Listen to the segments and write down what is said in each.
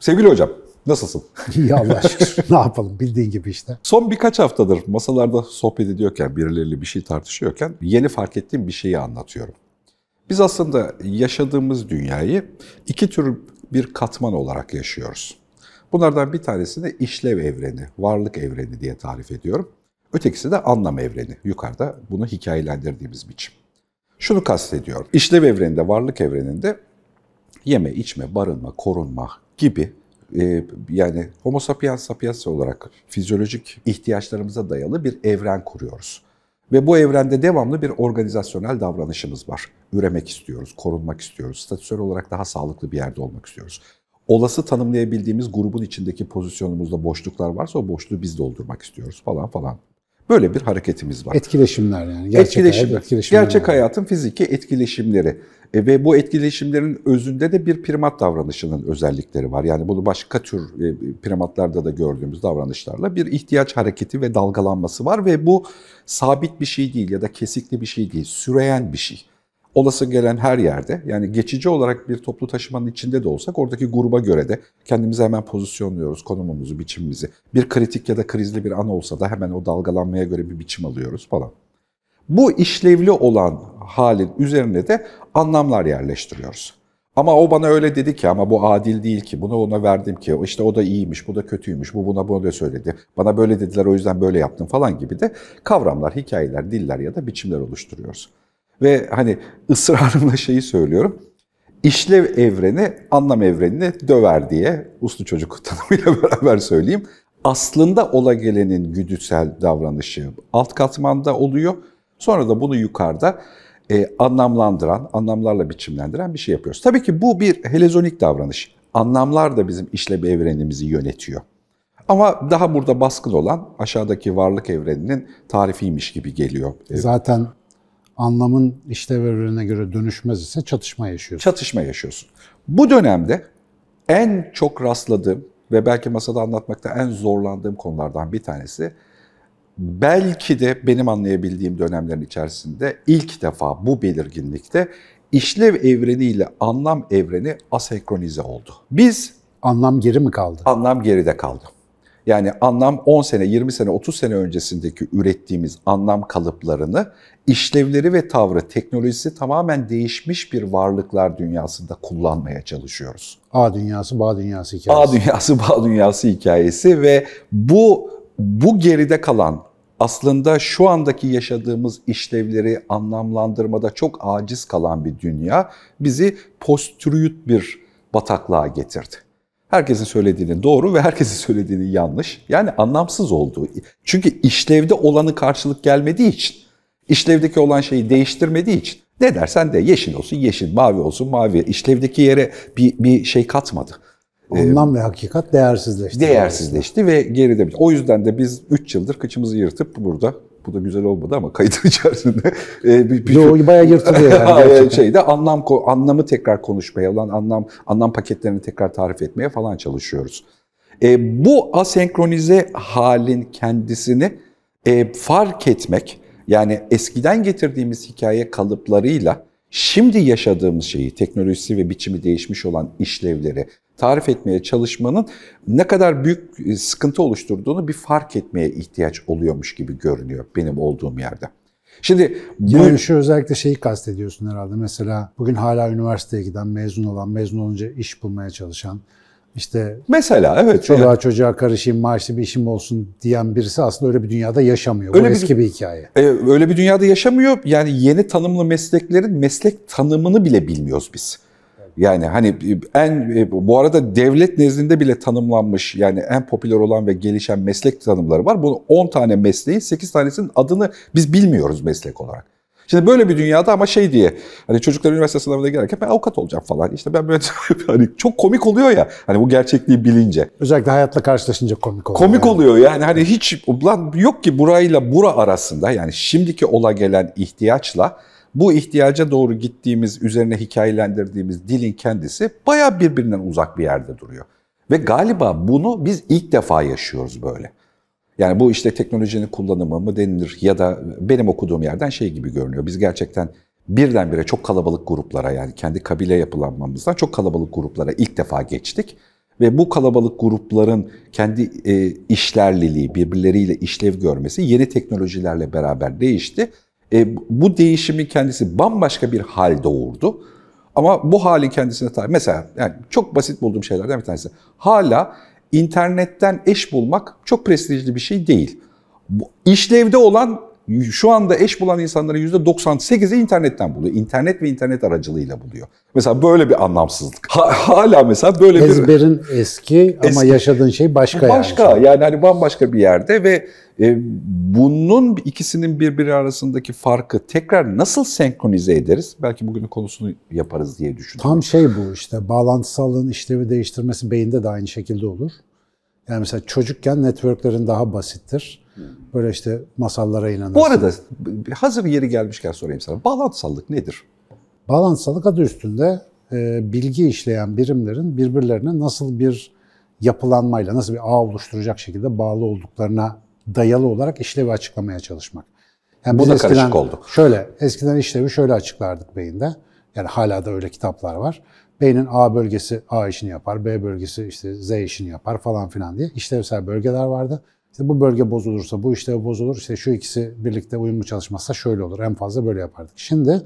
Sevgili hocam, nasılsın? İyi Allah şükür. ne yapalım bildiğin gibi işte. Son birkaç haftadır masalarda sohbet ediyorken, birileriyle bir şey tartışıyorken yeni fark ettiğim bir şeyi anlatıyorum. Biz aslında yaşadığımız dünyayı iki tür bir katman olarak yaşıyoruz. Bunlardan bir tanesini işlev evreni, varlık evreni diye tarif ediyorum. Ötekisi de anlam evreni. Yukarıda bunu hikayelendirdiğimiz biçim. Şunu kastediyorum. İşlev evreninde, varlık evreninde yeme, içme, barınma, korunma gibi e, yani homo sapiens sapiens olarak fizyolojik ihtiyaçlarımıza dayalı bir evren kuruyoruz. Ve bu evrende devamlı bir organizasyonel davranışımız var. Üremek istiyoruz, korunmak istiyoruz, statüsel olarak daha sağlıklı bir yerde olmak istiyoruz. Olası tanımlayabildiğimiz grubun içindeki pozisyonumuzda boşluklar varsa o boşluğu biz doldurmak istiyoruz falan falan. Böyle bir hareketimiz var. Etkileşimler yani. Gerçek, Etkileşim, hayat, etkileşimler gerçek var. hayatın fiziki etkileşimleri. E, ve bu etkileşimlerin özünde de bir primat davranışının özellikleri var. Yani bunu başka tür e, primatlarda da gördüğümüz davranışlarla bir ihtiyaç hareketi ve dalgalanması var ve bu sabit bir şey değil ya da kesikli bir şey değil, süreyen bir şey. Olası gelen her yerde yani geçici olarak bir toplu taşımanın içinde de olsak oradaki gruba göre de kendimizi hemen pozisyonluyoruz, konumumuzu, biçimimizi. Bir kritik ya da krizli bir an olsa da hemen o dalgalanmaya göre bir biçim alıyoruz falan. Bu işlevli olan halin üzerine de anlamlar yerleştiriyoruz. Ama o bana öyle dedi ki ama bu adil değil ki, bunu ona verdim ki, işte o da iyiymiş, bu da kötüymüş, bu buna böyle söyledi, bana böyle dediler o yüzden böyle yaptım falan gibi de kavramlar, hikayeler, diller ya da biçimler oluşturuyoruz. Ve hani ısrarımla şeyi söylüyorum, işlev evreni anlam evrenini döver diye uslu çocuk tanımıyla beraber söyleyeyim. Aslında ola gelenin güdüsel davranışı alt katmanda oluyor. Sonra da bunu yukarıda e, anlamlandıran, anlamlarla biçimlendiren bir şey yapıyoruz. Tabii ki bu bir helezonik davranış. Anlamlar da bizim işlev evrenimizi yönetiyor. Ama daha burada baskın olan aşağıdaki varlık evreninin tarifiymiş gibi geliyor. Zaten anlamın işlev evrenine göre dönüşmez ise çatışma yaşıyorsun. çatışma yaşıyorsun. Bu dönemde en çok rastladığım ve belki masada anlatmakta en zorlandığım konulardan bir tanesi belki de benim anlayabildiğim dönemlerin içerisinde ilk defa bu belirginlikte işlev evreniyle anlam evreni asenkronize oldu. Biz Anlam geri mi kaldı? anlam geride kaldı. Yani anlam 10 sene, 20 sene, 30 sene öncesindeki ürettiğimiz anlam kalıplarını işlevleri ve tavrı, teknolojisi tamamen değişmiş bir varlıklar dünyasında kullanmaya çalışıyoruz. A dünyası, B dünyası hikayesi. A dünyası, bağ dünyası hikayesi ve bu bu geride kalan aslında şu andaki yaşadığımız işlevleri anlamlandırmada çok aciz kalan bir dünya bizi postürüyüt bir bataklığa getirdi. Herkesin söylediğini doğru ve herkesin söylediğini yanlış. Yani anlamsız olduğu. Çünkü işlevde olanı karşılık gelmediği için, işlevdeki olan şeyi değiştirmediği için ne dersen de yeşil olsun yeşil, mavi olsun mavi. İşlevdeki yere bir, bir şey katmadı. Anlam ve hakikat değersizleşti. Değersizleşti ve geride. O yüzden de biz 3 yıldır kıçımızı yırtıp burada, bu da güzel olmadı ama kayıtın içerisinde e, bir, Bir de o bayağı yırtılıyor yani. şeyde anlam anlamı tekrar konuşmaya, olan anlam anlam paketlerini tekrar tarif etmeye falan çalışıyoruz. E, bu asenkronize halin kendisini e, fark etmek, yani eskiden getirdiğimiz hikaye kalıplarıyla şimdi yaşadığımız şeyi, teknolojisi ve biçimi değişmiş olan işlevleri tarif etmeye çalışmanın ne kadar büyük e, sıkıntı oluşturduğunu bir fark etmeye ihtiyaç oluyormuş gibi görünüyor benim olduğum yerde. Şimdi bu Yani şu özellikle şeyi kastediyorsun herhalde. Mesela bugün hala üniversiteye giden, mezun olan, mezun olunca iş bulmaya çalışan, işte mesela evet çoluğa çocuğa karışayım, maaşlı bir işim olsun diyen birisi aslında öyle bir dünyada yaşamıyor. Bu Öyle bir- eski bir hikaye. E, öyle bir dünyada yaşamıyor. Yani yeni tanımlı mesleklerin meslek tanımını bile bilmiyoruz biz. Yani hani en e, bu arada devlet nezdinde bile tanımlanmış yani en popüler olan ve gelişen meslek tanımları var. Bu 10 tane mesleği 8 tanesinin adını biz bilmiyoruz meslek olarak. Şimdi böyle bir dünyada ama şey diye hani çocuklar üniversite sınavına girerken ben avukat olacağım falan. İşte ben böyle hani çok komik oluyor ya hani bu gerçekliği bilince. Özellikle hayatla karşılaşınca komik oluyor. Komik yani. oluyor yani hani hiç ulan yok ki burayla bura arasında yani şimdiki ola gelen ihtiyaçla bu ihtiyaca doğru gittiğimiz, üzerine hikayelendirdiğimiz dilin kendisi bayağı birbirinden uzak bir yerde duruyor. Ve galiba bunu biz ilk defa yaşıyoruz böyle. Yani bu işte teknolojinin kullanımı mı denilir ya da benim okuduğum yerden şey gibi görünüyor. Biz gerçekten birdenbire çok kalabalık gruplara yani kendi kabile yapılanmamızdan çok kalabalık gruplara ilk defa geçtik. Ve bu kalabalık grupların kendi e, işlerliliği, birbirleriyle işlev görmesi yeni teknolojilerle beraber değişti. E, bu değişimin kendisi bambaşka bir hal doğurdu. Ama bu halin kendisine tabi. Mesela yani çok basit bulduğum şeylerden bir tanesi. Hala internetten eş bulmak çok prestijli bir şey değil. Bu, işlevde olan şu anda eş bulan insanların %98'i internetten buluyor. İnternet ve internet aracılığıyla buluyor. Mesela böyle bir anlamsızlık. Ha, hala mesela böyle bir... Ezberin eski ama Eski. yaşadığın şey başka, Başka yani. yani hani bambaşka bir yerde ve e, bunun ikisinin birbiri arasındaki farkı tekrar nasıl senkronize ederiz? Belki bugünün konusunu yaparız diye düşünüyorum. Tam şey bu işte bağlantısallığın işlevi değiştirmesi beyinde de aynı şekilde olur. Yani mesela çocukken networklerin daha basittir. Böyle işte masallara inanırsın. Bu arada hazır yeri gelmişken sorayım sana. Bağlantısallık nedir? Bağlantısallık adı üstünde e, bilgi işleyen birimlerin birbirlerine nasıl bir yapılanmayla, nasıl bir ağ oluşturacak şekilde bağlı olduklarına dayalı olarak işlevi açıklamaya çalışmak. Yani Bu da eskiden karışık oldu. Şöyle, eskiden işlevi şöyle açıklardık beyinde. Yani hala da öyle kitaplar var. Beynin A bölgesi A işini yapar, B bölgesi işte Z işini yapar falan filan diye işlevsel bölgeler vardı. İşte bu bölge bozulursa, bu işlev bozulur, işte şu ikisi birlikte uyumlu çalışmazsa şöyle olur. En fazla böyle yapardık. Şimdi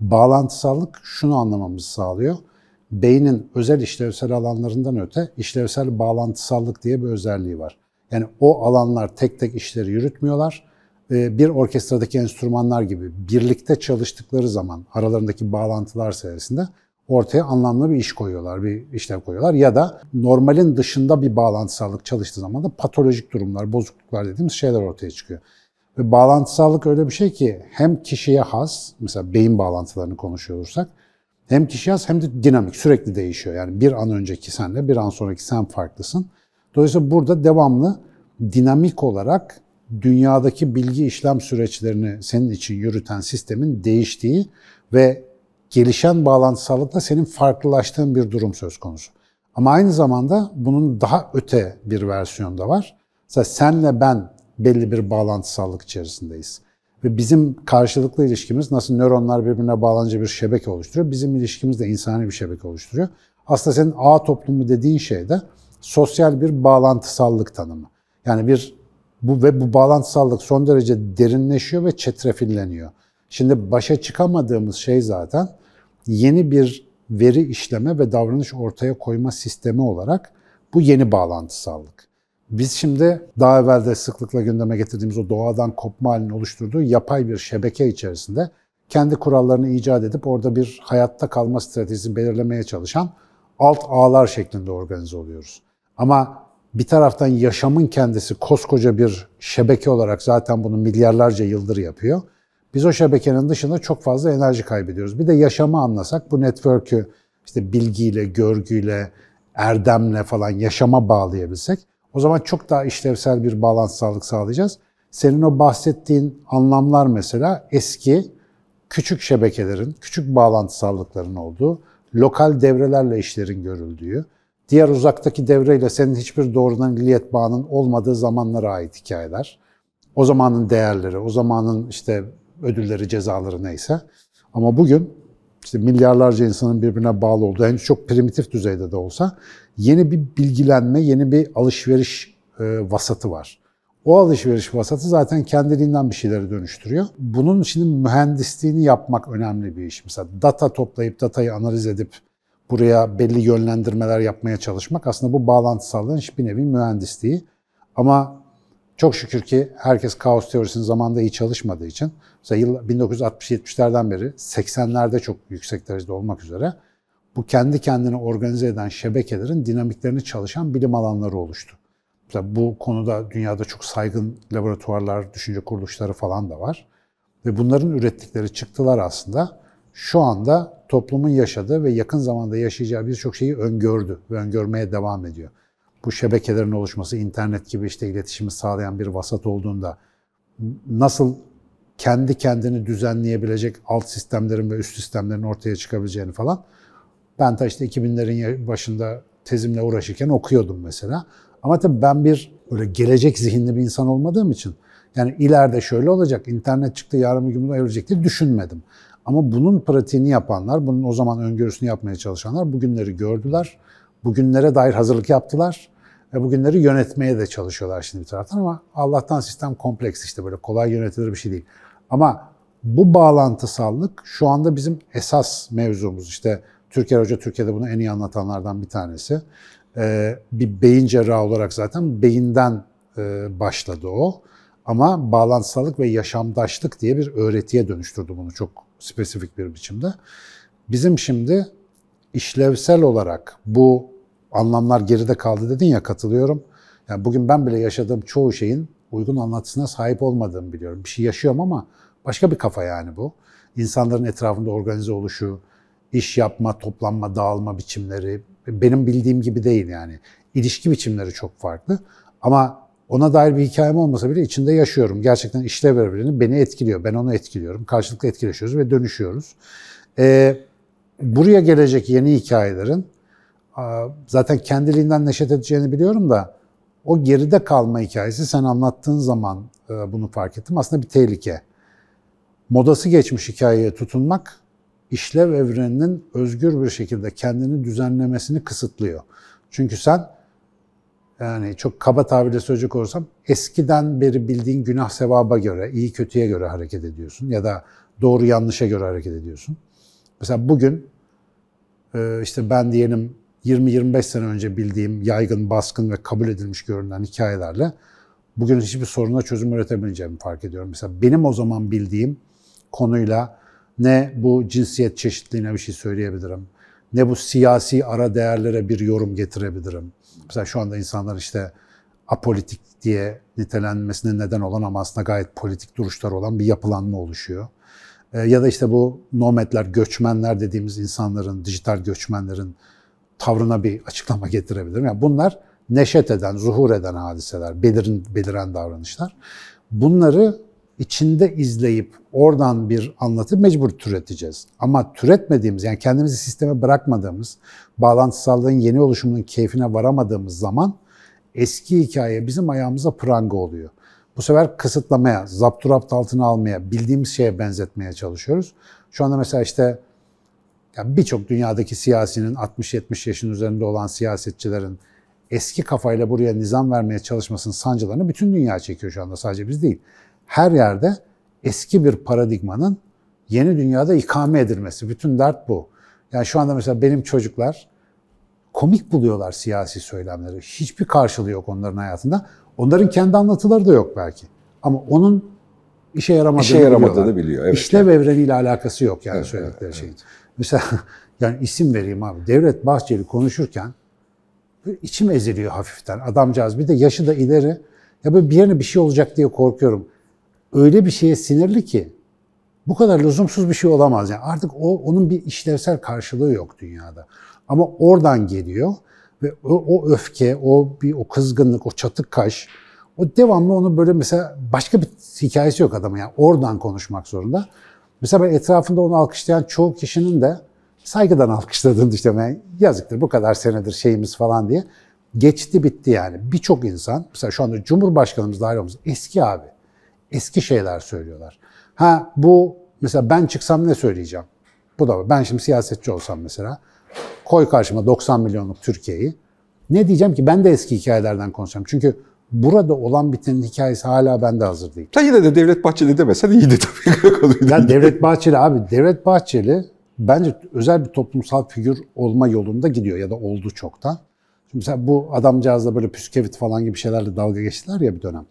bağlantısallık şunu anlamamızı sağlıyor. Beynin özel işlevsel alanlarından öte işlevsel bağlantısallık diye bir özelliği var. Yani o alanlar tek tek işleri yürütmüyorlar. Ee, Bir orkestradaki enstrümanlar gibi birlikte çalıştıkları zaman aralarındaki bağlantılar sayesinde ortaya anlamlı bir iş koyuyorlar, bir işlev koyuyorlar. Ya da normalin dışında bir bağlantısallık çalıştığı zaman da patolojik durumlar, bozukluklar dediğimiz şeyler ortaya çıkıyor. Ve bağlantısallık öyle bir şey ki hem kişiye has, mesela beyin bağlantılarını konuşuyor hem kişiye has hem de dinamik, sürekli değişiyor. Yani bir an önceki senle bir an sonraki sen farklısın. Dolayısıyla burada devamlı dinamik olarak dünyadaki bilgi işlem süreçlerini senin için yürüten sistemin değiştiği ve gelişen bağlantısallıkla senin farklılaştığın bir durum söz konusu. Ama aynı zamanda bunun daha öte bir versiyonu da var. Mesela senle ben belli bir bağlantısallık içerisindeyiz. Ve bizim karşılıklı ilişkimiz nasıl nöronlar birbirine bağlanınca bir şebeke oluşturuyor. Bizim ilişkimiz de insani bir şebeke oluşturuyor. Aslında senin ağ toplumu dediğin şey de sosyal bir bağlantısallık tanımı. Yani bir bu ve bu bağlantısallık son derece derinleşiyor ve çetrefilleniyor. Şimdi başa çıkamadığımız şey zaten yeni bir veri işleme ve davranış ortaya koyma sistemi olarak bu yeni bağlantısallık. Biz şimdi daha evvel de sıklıkla gündeme getirdiğimiz o doğadan kopma halini oluşturduğu yapay bir şebeke içerisinde kendi kurallarını icat edip orada bir hayatta kalma stratejisi belirlemeye çalışan alt ağlar şeklinde organize oluyoruz. Ama bir taraftan yaşamın kendisi koskoca bir şebeke olarak zaten bunu milyarlarca yıldır yapıyor. Biz o şebekenin dışında çok fazla enerji kaybediyoruz. Bir de yaşamı anlasak, bu network'ü işte bilgiyle, görgüyle, erdemle falan yaşama bağlayabilsek o zaman çok daha işlevsel bir bağlantısızlık sağlayacağız. Senin o bahsettiğin anlamlar mesela eski küçük şebekelerin, küçük bağlantısallıkların olduğu, lokal devrelerle işlerin görüldüğü, diğer uzaktaki devreyle senin hiçbir doğrudan illiyet bağının olmadığı zamanlara ait hikayeler. O zamanın değerleri, o zamanın işte ödülleri, cezaları neyse. Ama bugün işte milyarlarca insanın birbirine bağlı olduğu, henüz çok primitif düzeyde de olsa yeni bir bilgilenme, yeni bir alışveriş e, vasatı var. O alışveriş vasatı zaten kendiliğinden bir şeyleri dönüştürüyor. Bunun şimdi mühendisliğini yapmak önemli bir iş. Mesela data toplayıp datayı analiz edip buraya belli yönlendirmeler yapmaya çalışmak aslında bu bağlantısallığın bir nevi mühendisliği. Ama çok şükür ki herkes kaos teorisinin zamanında iyi çalışmadığı için mesela yıl 1960-70'lerden beri 80'lerde çok yüksek derecede olmak üzere bu kendi kendini organize eden şebekelerin dinamiklerini çalışan bilim alanları oluştu. Mesela bu konuda dünyada çok saygın laboratuvarlar, düşünce kuruluşları falan da var. Ve bunların ürettikleri çıktılar aslında şu anda toplumun yaşadığı ve yakın zamanda yaşayacağı birçok şeyi öngördü ve öngörmeye devam ediyor. Bu şebekelerin oluşması, internet gibi işte iletişimi sağlayan bir vasat olduğunda nasıl kendi kendini düzenleyebilecek alt sistemlerin ve üst sistemlerin ortaya çıkabileceğini falan ben de işte 2000'lerin başında tezimle uğraşırken okuyordum mesela. Ama tabii ben bir böyle gelecek zihinli bir insan olmadığım için yani ileride şöyle olacak, internet çıktı yarın bir gün bunu evrilecek diye düşünmedim. Ama bunun pratiğini yapanlar, bunun o zaman öngörüsünü yapmaya çalışanlar bugünleri gördüler. Bugünlere dair hazırlık yaptılar ve bugünleri yönetmeye de çalışıyorlar şimdi bir taraftan ama Allah'tan sistem kompleks işte böyle kolay yönetilir bir şey değil. Ama bu bağlantısallık şu anda bizim esas mevzumuz. İşte Türkiye Hoca Türkiye'de bunu en iyi anlatanlardan bir tanesi. Ee, bir beyin cerrahı olarak zaten beyinden e, başladı o. Ama bağlantısallık ve yaşamdaşlık diye bir öğretiye dönüştürdü bunu çok spesifik bir biçimde. Bizim şimdi işlevsel olarak bu anlamlar geride kaldı dedin ya katılıyorum. Yani bugün ben bile yaşadığım çoğu şeyin uygun anlatısına sahip olmadığımı biliyorum. Bir şey yaşıyorum ama başka bir kafa yani bu. İnsanların etrafında organize oluşu, iş yapma, toplanma, dağılma biçimleri benim bildiğim gibi değil yani. İlişki biçimleri çok farklı. Ama ona dair bir hikayem olmasa bile içinde yaşıyorum. Gerçekten işlev birbirini beni etkiliyor. Ben onu etkiliyorum. Karşılıklı etkileşiyoruz ve dönüşüyoruz. Ee, buraya gelecek yeni hikayelerin zaten kendiliğinden neşet edeceğini biliyorum da o geride kalma hikayesi sen anlattığın zaman e, bunu fark ettim. Aslında bir tehlike. Modası geçmiş hikayeye tutunmak işlev evreninin özgür bir şekilde kendini düzenlemesini kısıtlıyor. Çünkü sen yani çok kaba tabirle söyleyecek olursam eskiden beri bildiğin günah sevaba göre, iyi kötüye göre hareket ediyorsun ya da doğru yanlışa göre hareket ediyorsun. Mesela bugün e, işte ben diyelim 20-25 sene önce bildiğim yaygın, baskın ve kabul edilmiş görünen hikayelerle bugün hiçbir soruna çözüm üretebileceğimi fark ediyorum. Mesela benim o zaman bildiğim konuyla ne bu cinsiyet çeşitliliğine bir şey söyleyebilirim, ne bu siyasi ara değerlere bir yorum getirebilirim. Mesela şu anda insanlar işte apolitik diye nitelenmesine neden olan ama aslında gayet politik duruşlar olan bir yapılanma oluşuyor. Ee, ya da işte bu nomadler, göçmenler dediğimiz insanların, dijital göçmenlerin tavrına bir açıklama getirebilirim. Yani bunlar neşet eden, zuhur eden hadiseler, belirin, beliren davranışlar. Bunları içinde izleyip oradan bir anlatı mecbur türeteceğiz. Ama türetmediğimiz yani kendimizi sisteme bırakmadığımız, bağlantısallığın yeni oluşumunun keyfine varamadığımız zaman eski hikaye bizim ayağımıza pranga oluyor. Bu sefer kısıtlamaya, zapturapt altına almaya, bildiğimiz şeye benzetmeye çalışıyoruz. Şu anda mesela işte yani birçok dünyadaki siyasinin 60-70 yaşın üzerinde olan siyasetçilerin eski kafayla buraya nizam vermeye çalışmasının sancılarını bütün dünya çekiyor şu anda sadece biz değil. Her yerde eski bir paradigmanın yeni dünyada ikame edilmesi. Bütün dert bu. Yani şu anda mesela benim çocuklar komik buluyorlar siyasi söylemleri. Hiçbir karşılığı yok onların hayatında. Onların kendi anlatıları da yok belki. Ama onun işe yaramadığını, işe yaramadığını biliyor. Evet, İşlev yani. evreniyle alakası yok yani evet, söyledikleri evet, şeyin. Evet. Mesela yani isim vereyim abi. Devlet Bahçeli konuşurken içim eziliyor hafiften. Adamcağız bir de yaşı da ileri. Ya böyle bir yerine bir şey olacak diye korkuyorum. Öyle bir şeye sinirli ki bu kadar lüzumsuz bir şey olamaz. Yani artık o onun bir işlevsel karşılığı yok dünyada. Ama oradan geliyor ve o, o öfke, o bir o kızgınlık, o çatık kaş, o devamlı onu böyle mesela başka bir hikayesi yok adamın yani oradan konuşmak zorunda. Mesela etrafında onu alkışlayan çoğu kişinin de saygıdan alkışladığını düşünüyorum. Yani yazıktır bu kadar senedir şeyimiz falan diye. Geçti bitti yani. Birçok insan, mesela şu anda Cumhurbaşkanımız dahil olmuş, eski abi. Eski şeyler söylüyorlar. Ha bu, mesela ben çıksam ne söyleyeceğim? Bu da ben şimdi siyasetçi olsam mesela. Koy karşıma 90 milyonluk Türkiye'yi. Ne diyeceğim ki? Ben de eski hikayelerden konuşacağım. Çünkü burada olan bitenin hikayesi hala bende hazır değil. Sen yine de Devlet Bahçeli demesen iyiydi tabii. ya Devlet Bahçeli abi, Devlet Bahçeli bence özel bir toplumsal figür olma yolunda gidiyor ya da oldu çoktan. Şimdi mesela bu adamcağızla böyle püskevit falan gibi şeylerle dalga geçtiler ya bir dönem.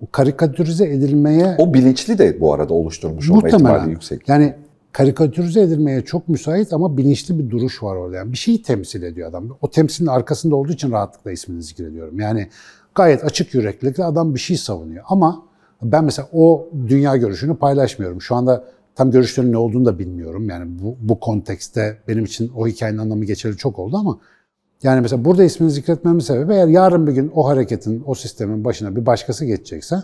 O karikatürize edilmeye... O bilinçli de bu arada oluşturmuş olma ihtimali yüksek. Yani karikatürize edilmeye çok müsait ama bilinçli bir duruş var orada. Yani bir şeyi temsil ediyor adam. O temsilin arkasında olduğu için rahatlıkla ismini zikrediyorum. Yani gayet açık yüreklilikle adam bir şey savunuyor. Ama ben mesela o dünya görüşünü paylaşmıyorum. Şu anda tam görüşlerin ne olduğunu da bilmiyorum. Yani bu, bu kontekste benim için o hikayenin anlamı geçerli çok oldu ama yani mesela burada ismini zikretmemin sebebi eğer yarın bir gün o hareketin, o sistemin başına bir başkası geçecekse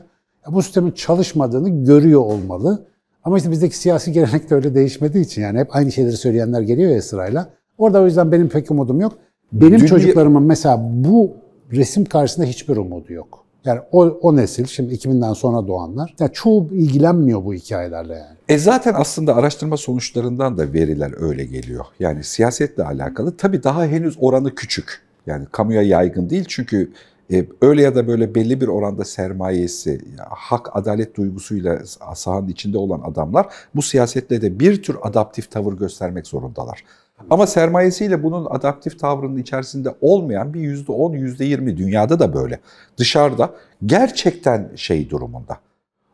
bu sistemin çalışmadığını görüyor olmalı. Ama işte bizdeki siyasi gelenek de öyle değişmediği için yani hep aynı şeyleri söyleyenler geliyor ya sırayla. Orada o yüzden benim pek umudum yok. Benim Dünya... çocuklarımın mesela bu resim karşısında hiçbir umudu yok. Yani o, o nesil, şimdi 2000'den sonra doğanlar, yani çoğu ilgilenmiyor bu hikayelerle yani. E zaten aslında araştırma sonuçlarından da veriler öyle geliyor. Yani siyasetle alakalı tabii daha henüz oranı küçük. Yani kamuya yaygın değil çünkü öyle ya da böyle belli bir oranda sermayesi, hak, adalet duygusuyla sahanın içinde olan adamlar bu siyasetle de bir tür adaptif tavır göstermek zorundalar. Ama sermayesiyle bunun adaptif tavrının içerisinde olmayan bir yüzde on, yüzde yirmi dünyada da böyle. Dışarıda gerçekten şey durumunda.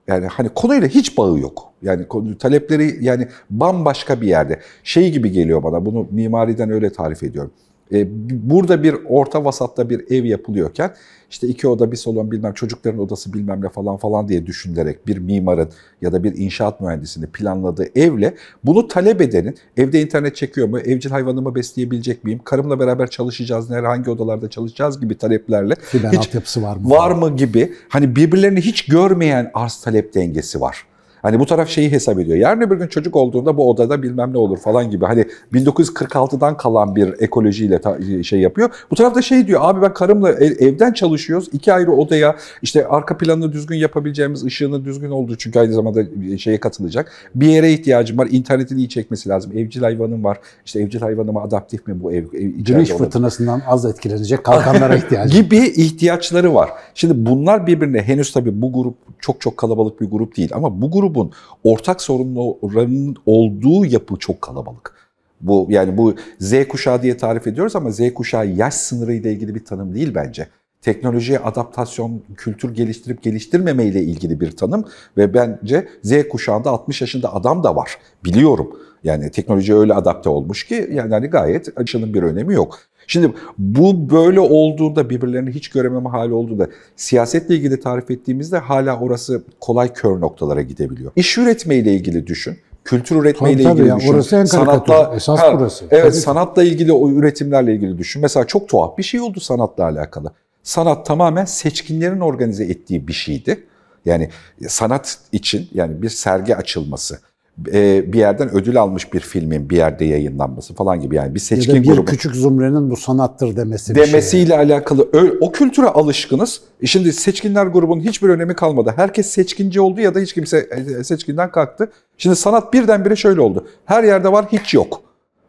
Yani hani konuyla hiç bağı yok. Yani konu, talepleri yani bambaşka bir yerde. Şey gibi geliyor bana bunu mimariden öyle tarif ediyorum. Ee, burada bir orta vasatta bir ev yapılıyorken işte iki oda bir salon bilmem çocukların odası bilmem ne falan falan diye düşünülerek bir mimarın ya da bir inşaat mühendisini planladığı evle bunu talep edenin evde internet çekiyor mu, evcil hayvanımı besleyebilecek miyim, karımla beraber çalışacağız, nerede hangi odalarda çalışacağız gibi taleplerle Fiber hiç altyapısı var mı? var mı gibi hani birbirlerini hiç görmeyen arz talep dengesi var. Hani bu taraf şeyi hesap ediyor. Yarın öbür gün çocuk olduğunda bu odada bilmem ne olur falan gibi. Hani 1946'dan kalan bir ekolojiyle şey yapıyor. Bu tarafta şey diyor abi ben karımla evden çalışıyoruz. iki ayrı odaya işte arka planını düzgün yapabileceğimiz ışığını düzgün olduğu çünkü aynı zamanda şeye katılacak. Bir yere ihtiyacım var. İnternetin iyi çekmesi lazım. Evcil hayvanım var. İşte evcil hayvanıma adaptif mi bu ev? ev Güneş fırtınasından az etkilenecek kalkanlara ihtiyacı gibi ihtiyaçları var. Şimdi bunlar birbirine henüz tabii bu grup çok çok kalabalık bir grup değil ama bu grubun ortak sorunların olduğu yapı çok kalabalık. Bu yani bu Z kuşağı diye tarif ediyoruz ama Z kuşağı yaş sınırı ile ilgili bir tanım değil bence. Teknolojiye adaptasyon, kültür geliştirip geliştirmeme ile ilgili bir tanım ve bence Z kuşağında 60 yaşında adam da var. Biliyorum. Yani teknoloji öyle adapte olmuş ki yani hani gayet açının bir önemi yok. Şimdi bu böyle olduğunda birbirlerini hiç görememe hali olduğunda siyasetle ilgili tarif ettiğimizde hala orası kolay kör noktalara gidebiliyor. İş üretme ile ilgili düşün kültür üretmeyle tabii, ilgili tabii düşün. orası en sanatla esas ha, burası. Evet, Tabii sanatla ilgili o üretimlerle ilgili düşün. Mesela çok tuhaf bir şey oldu sanatla alakalı. Sanat tamamen seçkinlerin organize ettiği bir şeydi. Yani sanat için yani bir sergi açılması e, bir yerden ödül almış bir filmin bir yerde yayınlanması falan gibi yani bir seçkin ya bir grubu küçük zümrenin bu sanattır demesi demesiyle bir şey. alakalı o kültüre alışkınız. E şimdi seçkinler grubunun hiçbir önemi kalmadı. Herkes seçkinci oldu ya da hiç kimse e, seçkinden kalktı. Şimdi sanat birdenbire şöyle oldu. Her yerde var hiç yok.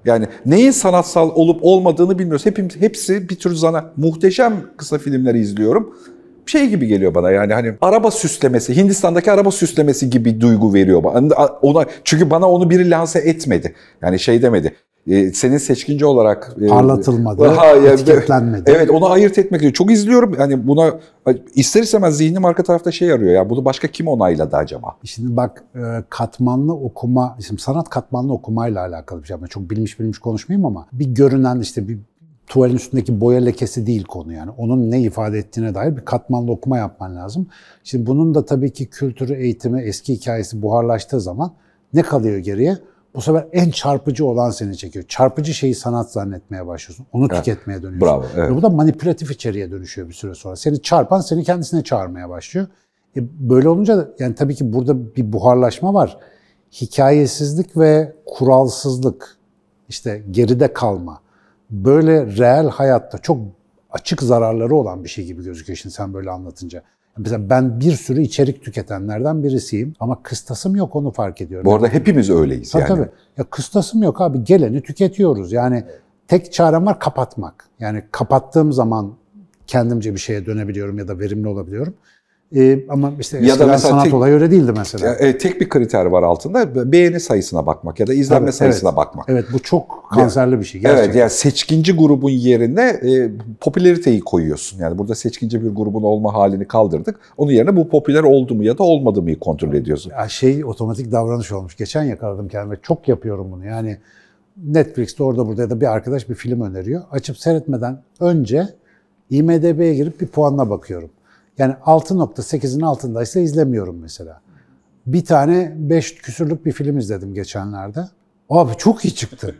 Yani neyin sanatsal olup olmadığını bilmiyoruz. Hepimiz, hepsi bir tür zana. Muhteşem kısa filmleri izliyorum şey gibi geliyor bana yani hani araba süslemesi, Hindistan'daki araba süslemesi gibi duygu veriyor bana. Ona çünkü bana onu biri lanse etmedi. Yani şey demedi. E, senin seçkinci olarak e, parlatılmadı, ha, yani, etiketlenmedi. Evet, onu ayırt etmek için çok izliyorum. Yani buna ister istemez zihnim arka tarafta şey arıyor ya. Bunu başka kim onayladı acaba? Şimdi bak e, katmanlı okuma, şimdi sanat katmanlı okumayla alakalı bir şey. Ben çok bilmiş bilmiş konuşmayayım ama bir görünen işte bir tuvalin üstündeki boya lekesi değil konu yani. Onun ne ifade ettiğine dair bir katmanlı okuma yapman lazım. Şimdi bunun da tabii ki kültürü, eğitimi, eski hikayesi buharlaştığı zaman ne kalıyor geriye? Bu sefer en çarpıcı olan seni çekiyor. Çarpıcı şeyi sanat zannetmeye başlıyorsun. Onu evet. tüketmeye dönüyorsun. Bravo, evet. Ve bu da manipülatif içeriğe dönüşüyor bir süre sonra. Seni çarpan seni kendisine çağırmaya başlıyor. E böyle olunca da yani tabii ki burada bir buharlaşma var. Hikayesizlik ve kuralsızlık, işte geride kalma böyle reel hayatta çok açık zararları olan bir şey gibi gözüküyor şimdi sen böyle anlatınca. Mesela ben bir sürü içerik tüketenlerden birisiyim ama kıstasım yok onu fark ediyorum. Bu arada hepimiz öyleyiz tabii, yani. Tabii. Ya kıstasım yok abi geleni tüketiyoruz. Yani tek çarem var kapatmak. Yani kapattığım zaman kendimce bir şeye dönebiliyorum ya da verimli olabiliyorum. Ee, ama işte ya da mesela sanat tek, olayı öyle değildi mesela. E, tek bir kriter var altında. Beğeni sayısına bakmak ya da izlenme Tabii, sayısına evet. bakmak. Evet bu çok kanserli bir şey gerçekten. Evet yani seçkinci grubun yerine e, popülariteyi koyuyorsun. Yani burada seçkinci bir grubun olma halini kaldırdık. Onun yerine bu popüler oldu mu ya da olmadı mı kontrol ediyorsun. Ya şey otomatik davranış olmuş. Geçen yakaladım kendime. Çok yapıyorum bunu. Yani Netflix'te orada burada ya da bir arkadaş bir film öneriyor. Açıp seyretmeden önce IMDB'ye girip bir puanla bakıyorum. Yani 6.8'in altındaysa izlemiyorum mesela. Bir tane 5 küsürlük bir film izledim geçenlerde. Abi çok iyi çıktı.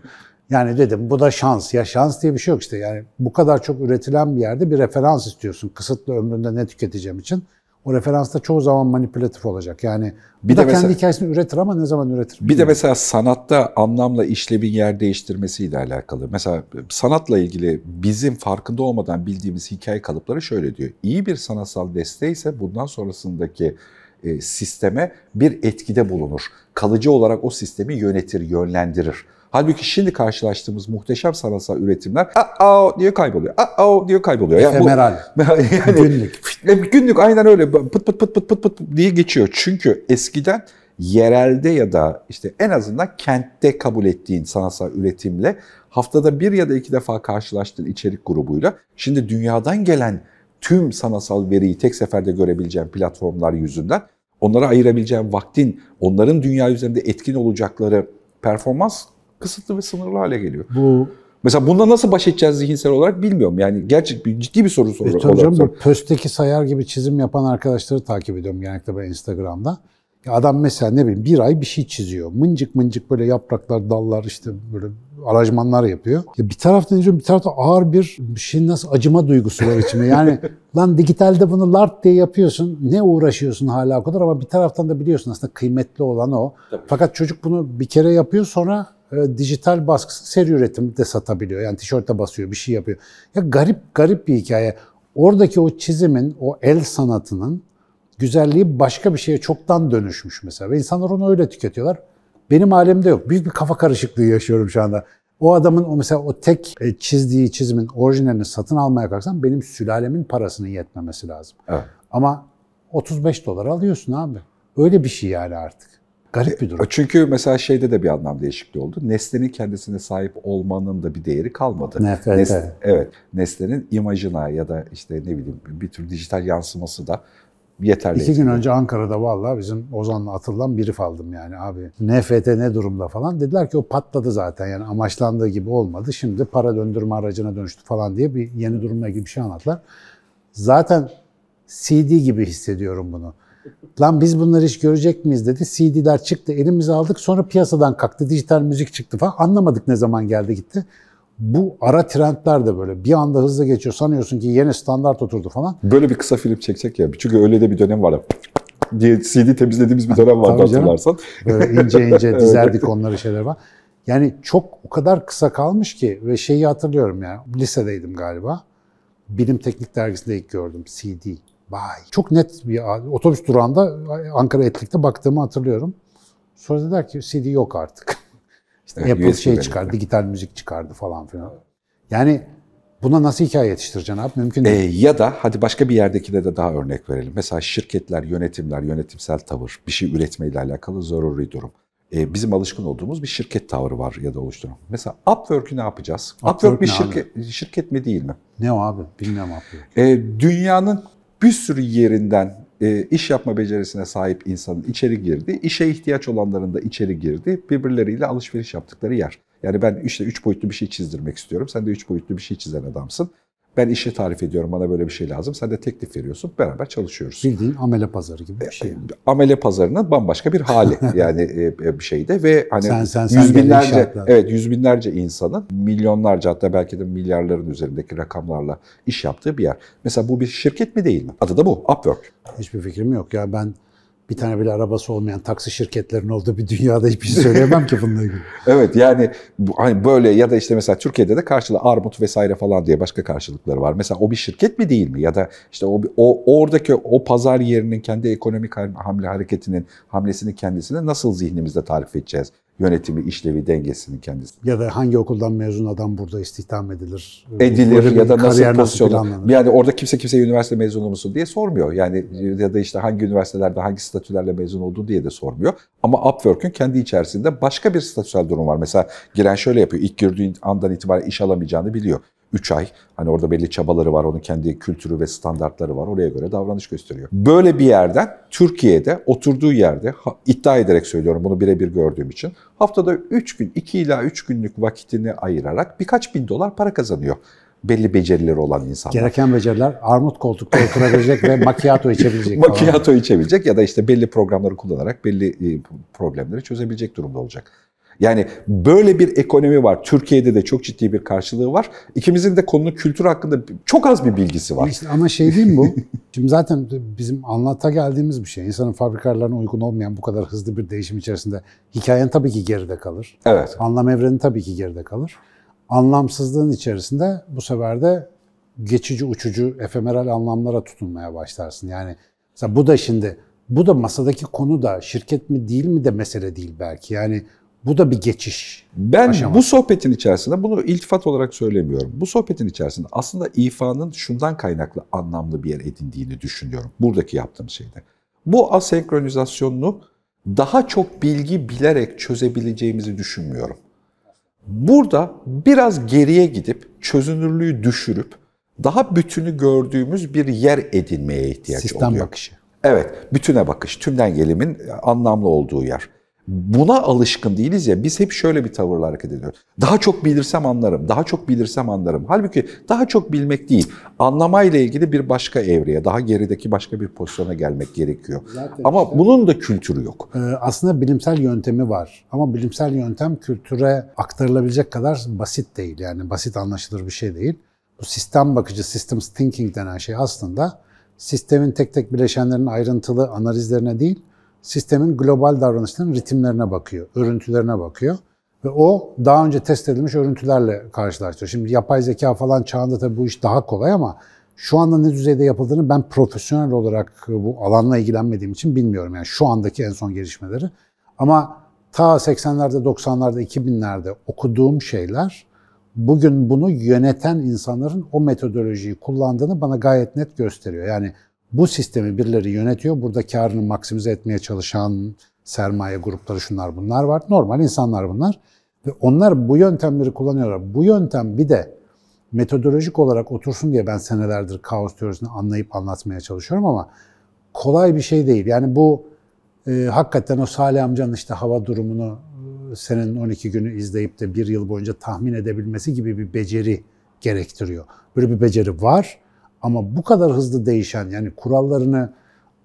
Yani dedim bu da şans. Ya şans diye bir şey yok işte. Yani bu kadar çok üretilen bir yerde bir referans istiyorsun. Kısıtlı ömründe ne tüketeceğim için. O referans da çoğu zaman manipülatif olacak. Yani bir de mesela, kendi hikayesini üretir ama ne zaman üretir? Bir de mesela sanatta anlamla işlevin yer değiştirmesiyle alakalı. Mesela sanatla ilgili bizim farkında olmadan bildiğimiz hikaye kalıpları şöyle diyor. İyi bir sanatsal desteği ise bundan sonrasındaki e, sisteme bir etkide bulunur. Kalıcı olarak o sistemi yönetir, yönlendirir. Halbuki şimdi karşılaştığımız muhteşem sanatsal üretimler aa diye kayboluyor. Aa diye kayboluyor. Yani bu- Efemeral. yani Günlük. e, günlük aynen öyle pıt pıt pıt pıt pıt pıt diye geçiyor. Çünkü eskiden yerelde ya da işte en azından kentte kabul ettiğin sanatsal üretimle haftada bir ya da iki defa karşılaştığın içerik grubuyla şimdi dünyadan gelen tüm sanatsal veriyi tek seferde görebileceğin platformlar yüzünden onlara ayırabileceğin vaktin onların dünya üzerinde etkin olacakları performans kısıtlı ve sınırlı hale geliyor. Bu Mesela bununla nasıl baş edeceğiz zihinsel olarak bilmiyorum. Yani gerçek bir ciddi bir soru E, soruyor. tabii canım, bu pösteki sayar gibi çizim yapan arkadaşları takip ediyorum genellikle ben Instagram'da. Ya adam mesela ne bileyim bir ay bir şey çiziyor. Mıncık mıncık böyle yapraklar, dallar işte böyle aracmanlar yapıyor. Ya bir taraftan izliyorum bir tarafta ağır bir şey nasıl acıma duygusu var içime. Yani lan dijitalde bunu lart diye yapıyorsun. Ne uğraşıyorsun hala o kadar ama bir taraftan da biliyorsun aslında kıymetli olan o. Fakat çocuk bunu bir kere yapıyor sonra e, dijital baskısı seri üretim de satabiliyor. Yani tişörte basıyor, bir şey yapıyor. Ya garip garip bir hikaye. Oradaki o çizimin, o el sanatının güzelliği başka bir şeye çoktan dönüşmüş mesela. Ve insanlar onu öyle tüketiyorlar. Benim alemde yok. Büyük bir kafa karışıklığı yaşıyorum şu anda. O adamın o mesela o tek e, çizdiği çizimin orijinalini satın almaya kalksam benim sülalemin parasının yetmemesi lazım. Evet. Ama 35 dolar alıyorsun abi. Öyle bir şey yani artık. Garip bir durum. Çünkü mesela şeyde de bir anlam değişikliği oldu. Nesnenin kendisine sahip olmanın da bir değeri kalmadı. Nefrete. Nesne- evet. Nesnenin imajına ya da işte ne bileyim bir tür dijital yansıması da yeterli. İki gün önce Ankara'da vallahi bizim Ozan'la atılan brief aldım yani abi. NFT ne durumda falan. Dediler ki o patladı zaten yani amaçlandığı gibi olmadı. Şimdi para döndürme aracına dönüştü falan diye bir yeni durumla ilgili bir şey anlattılar. Zaten CD gibi hissediyorum bunu. Lan biz bunları hiç görecek miyiz dedi. CD'ler çıktı elimize aldık sonra piyasadan kalktı. Dijital müzik çıktı falan. Anlamadık ne zaman geldi gitti. Bu ara trendler de böyle bir anda hızlı geçiyor. Sanıyorsun ki yeni standart oturdu falan. Böyle bir kısa film çekecek ya. Çünkü öyle de bir dönem var. diye CD temizlediğimiz bir dönem vardı hatırlarsan. Böyle ince ince dizerdik onları şeyler var. Yani çok o kadar kısa kalmış ki ve şeyi hatırlıyorum yani lisedeydim galiba. Bilim Teknik Dergisi'nde ilk gördüm CD. Vay. Çok net bir otobüs durağında Ankara Etlik'te baktığımı hatırlıyorum. Sonra dediler ki CD yok artık. İşte Evet, Apple USB şey çıkardı, dijital müzik çıkardı falan filan. Yani buna nasıl hikaye yetiştireceksin abi? Mümkün Ee, değil. ya da hadi başka bir yerdekine de daha örnek verelim. Mesela şirketler, yönetimler, yönetimsel tavır, bir şey üretmeyle alakalı zaruri durum. Ee, bizim alışkın olduğumuz bir şirket tavrı var ya da oluşturan. Mesela Upwork'ü ne yapacağız? Upwork Upwork bir şirket, şirket mi değil mi? ne o abi? Bilmiyorum abi. Ee, dünyanın bir sürü yerinden e, iş yapma becerisine sahip insanın içeri girdi, işe ihtiyaç olanların da içeri girdi, birbirleriyle alışveriş yaptıkları yer. Yani ben işte üç boyutlu bir şey çizdirmek istiyorum, sen de üç boyutlu bir şey çizen adamsın. Ben işi tarif ediyorum, bana böyle bir şey lazım, sen de teklif veriyorsun, beraber çalışıyoruz. Bildiğin amele pazarı gibi bir şey. yani. Amele pazarının bambaşka bir hali yani e, bir şeyde ve hani Sen- sen- sen yüz binlerce evet yüz binlerce insanın milyonlarca hatta belki de milyarların üzerindeki rakamlarla iş yaptığı bir yer. Mesela bu bir şirket mi değil mi? Adı da bu Upwork. Hiçbir fikrim yok. Ya ben bir tane bile arabası olmayan taksi şirketlerinin olduğu bir dünyada hiçbir şey söyleyemem ki bununla ilgili. Evet yani hani böyle ya da işte mesela Türkiye'de de karşılığı armut vesaire falan diye başka karşılıkları var. Mesela o bir şirket mi değil mi? Ya da işte o, o oradaki o pazar yerinin kendi ekonomik hamle hareketinin hamlesini kendisine nasıl zihnimizde tarif edeceğiz? Yönetimi, işlevi, dengesinin kendisi. Ya da hangi okuldan mezun adam burada istihdam edilir? edilir Böyle ya da nasıl planlanır? Yani orada kimse kimse üniversite mezunu musun diye sormuyor. Yani ya da işte hangi üniversitelerde hangi statülerle mezun olduğu diye de sormuyor. Ama Upwork'ün kendi içerisinde başka bir statüsel durum var. Mesela giren şöyle yapıyor. İlk girdiği andan itibaren iş alamayacağını biliyor. 3 ay. Hani orada belli çabaları var, onun kendi kültürü ve standartları var. Oraya göre davranış gösteriyor. Böyle bir yerden Türkiye'de oturduğu yerde iddia ederek söylüyorum bunu birebir gördüğüm için haftada 3 gün, 2 ila 3 günlük vakitini ayırarak birkaç bin dolar para kazanıyor. Belli becerileri olan insanlar. Gereken beceriler armut koltukta oturabilecek ve macchiato içebilecek. Macchiato içebilecek ya da işte belli programları kullanarak belli e, problemleri çözebilecek durumda olacak. Yani böyle bir ekonomi var. Türkiye'de de çok ciddi bir karşılığı var. İkimizin de konunun kültür hakkında çok az bir bilgisi var. İşte ama şey değil mi bu? Şimdi zaten bizim anlata geldiğimiz bir şey. İnsanın fabrikalarına uygun olmayan bu kadar hızlı bir değişim içerisinde hikayen tabii ki geride kalır. Evet. Anlam evreni tabii ki geride kalır. Anlamsızlığın içerisinde bu sefer de geçici, uçucu, efemeral anlamlara tutunmaya başlarsın. Yani mesela bu da şimdi, bu da masadaki konu da şirket mi değil mi de mesele değil belki. Yani Bu da bir geçiş. Ben aşaması. bu sohbetin içerisinde bunu iltifat olarak söylemiyorum. Bu sohbetin içerisinde aslında ifanın şundan kaynaklı anlamlı bir yer edindiğini düşünüyorum. Buradaki yaptığım şeyde. Bu asenkronizasyonunu daha çok bilgi bilerek çözebileceğimizi düşünmüyorum. Burada biraz geriye gidip çözünürlüğü düşürüp daha bütünü gördüğümüz bir yer edinmeye ihtiyaç Sistem oluyor. bakışı. Evet, bütüne bakış, tümden gelimin anlamlı olduğu yer. Buna alışkın değiliz ya, biz hep şöyle bir tavırla hareket ediyoruz. Daha çok bilirsem anlarım, daha çok bilirsem anlarım. Halbuki daha çok bilmek değil, anlamayla ilgili bir başka evreye, daha gerideki başka bir pozisyona gelmek gerekiyor. Zaten Ama işte- bunun da kültürü yok. Ee, aslında bilimsel yöntemi var. Ama bilimsel yöntem kültüre aktarılabilecek kadar basit değil. Yani basit anlaşılır bir şey değil. Bu sistem bakıcı, systems thinking denen şey aslında sistemin tek tek bileşenlerin ayrıntılı analizlerine değil, sistemin global davranışlarının ritimlerine bakıyor, örüntülerine bakıyor. Ve o daha önce test edilmiş örüntülerle karşılaştırıyor. Şimdi yapay zeka falan çağında tabii bu iş daha kolay ama şu anda ne düzeyde yapıldığını ben profesyonel olarak bu alanla ilgilenmediğim için bilmiyorum. Yani şu andaki en son gelişmeleri. Ama ta 80'lerde, 90'larda, 2000'lerde okuduğum şeyler bugün bunu yöneten insanların o metodolojiyi kullandığını bana gayet net gösteriyor. Yani bu sistemi birileri yönetiyor. Burada karını maksimize etmeye çalışan sermaye grupları şunlar bunlar var. Normal insanlar bunlar. Ve onlar bu yöntemleri kullanıyorlar. Bu yöntem bir de metodolojik olarak otursun diye ben senelerdir kaos teorisini anlayıp anlatmaya çalışıyorum ama kolay bir şey değil. Yani bu e, hakikaten o Salih amcanın işte hava durumunu e, senenin 12 günü izleyip de bir yıl boyunca tahmin edebilmesi gibi bir beceri gerektiriyor. Böyle bir beceri var ama bu kadar hızlı değişen yani kurallarını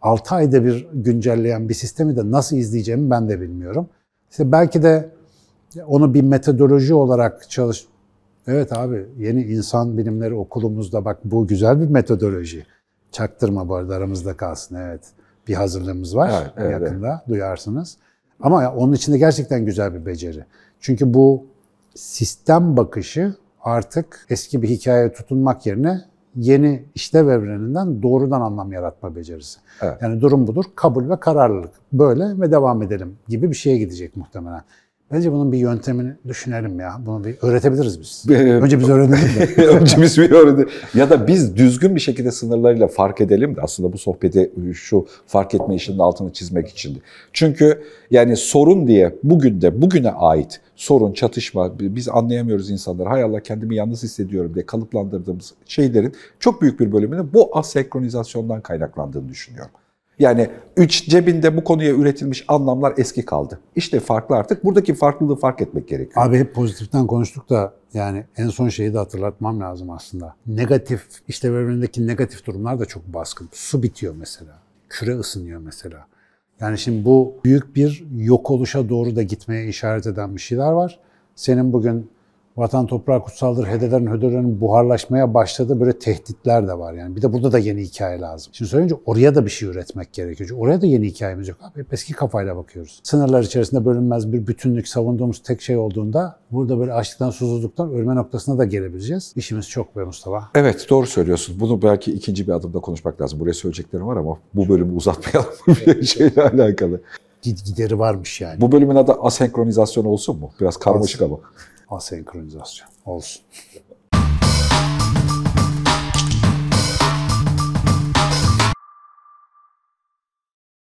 6 ayda bir güncelleyen bir sistemi de nasıl izleyeceğimi ben de bilmiyorum. İşte belki de onu bir metodoloji olarak çalış... Evet abi yeni insan bilimleri okulumuzda bak bu güzel bir metodoloji. Çaktırma bu arada aramızda kalsın evet. Bir hazırlığımız var Evet, evet, yakında duyarsınız. Ama onun içinde gerçekten güzel bir beceri. Çünkü bu sistem bakışı artık eski bir hikayeye tutunmak yerine yeni işlev evreninden doğrudan anlam yaratma becerisi. Evet. Yani durum budur, kabul ve kararlılık. Böyle ve devam edelim gibi bir şeye gidecek muhtemelen. Bence bunun bir yöntemini düşünelim ya. Bunu bir öğretebiliriz biz. Önce biz öğrenelim de. Önce biz bir öğrenelim. Ya da biz düzgün bir şekilde sınırlarıyla fark edelim de aslında bu sohbeti şu fark etme işinin altını çizmek için. Çünkü yani sorun diye bugün de bugüne ait sorun, çatışma, biz anlayamıyoruz insanları. Hay Allah kendimi yalnız hissediyorum diye kalıplandırdığımız şeylerin çok büyük bir bölümünü bu asenkronizasyondan kaynaklandığını düşünüyorum. Yani üç cebinde bu konuya üretilmiş anlamlar eski kaldı. İşte farklı artık. Buradaki farklılığı fark etmek gerekiyor. Abi hep pozitiften konuştuk da yani en son şeyi de hatırlatmam lazım aslında. Negatif, işte evrenindeki negatif durumlar da çok baskın. Su bitiyor mesela. Küre ısınıyor mesela. Yani şimdi bu büyük bir yok oluşa doğru da gitmeye işaret eden bir şeyler var. Senin bugün vatan toprağı kutsaldır, hedelerin hödelerin buharlaşmaya başladığı böyle tehditler de var yani. Bir de burada da yeni hikaye lazım. Şimdi söyleyince oraya da bir şey üretmek gerekiyor. Çünkü oraya da yeni hikayemiz yok. Abi hep eski kafayla bakıyoruz. Sınırlar içerisinde bölünmez bir bütünlük savunduğumuz tek şey olduğunda burada böyle açlıktan susuzluktan ölme noktasına da gelebileceğiz. İşimiz çok be Mustafa. Evet doğru söylüyorsun. Bunu belki ikinci bir adımda konuşmak lazım. Buraya söyleyeceklerim var ama bu bölümü uzatmayalım bir şeyle alakalı. Gid gideri varmış yani. Bu bölümün adı asenkronizasyon olsun mu? Biraz karmaşık ama. Asenkronizasyon olsun.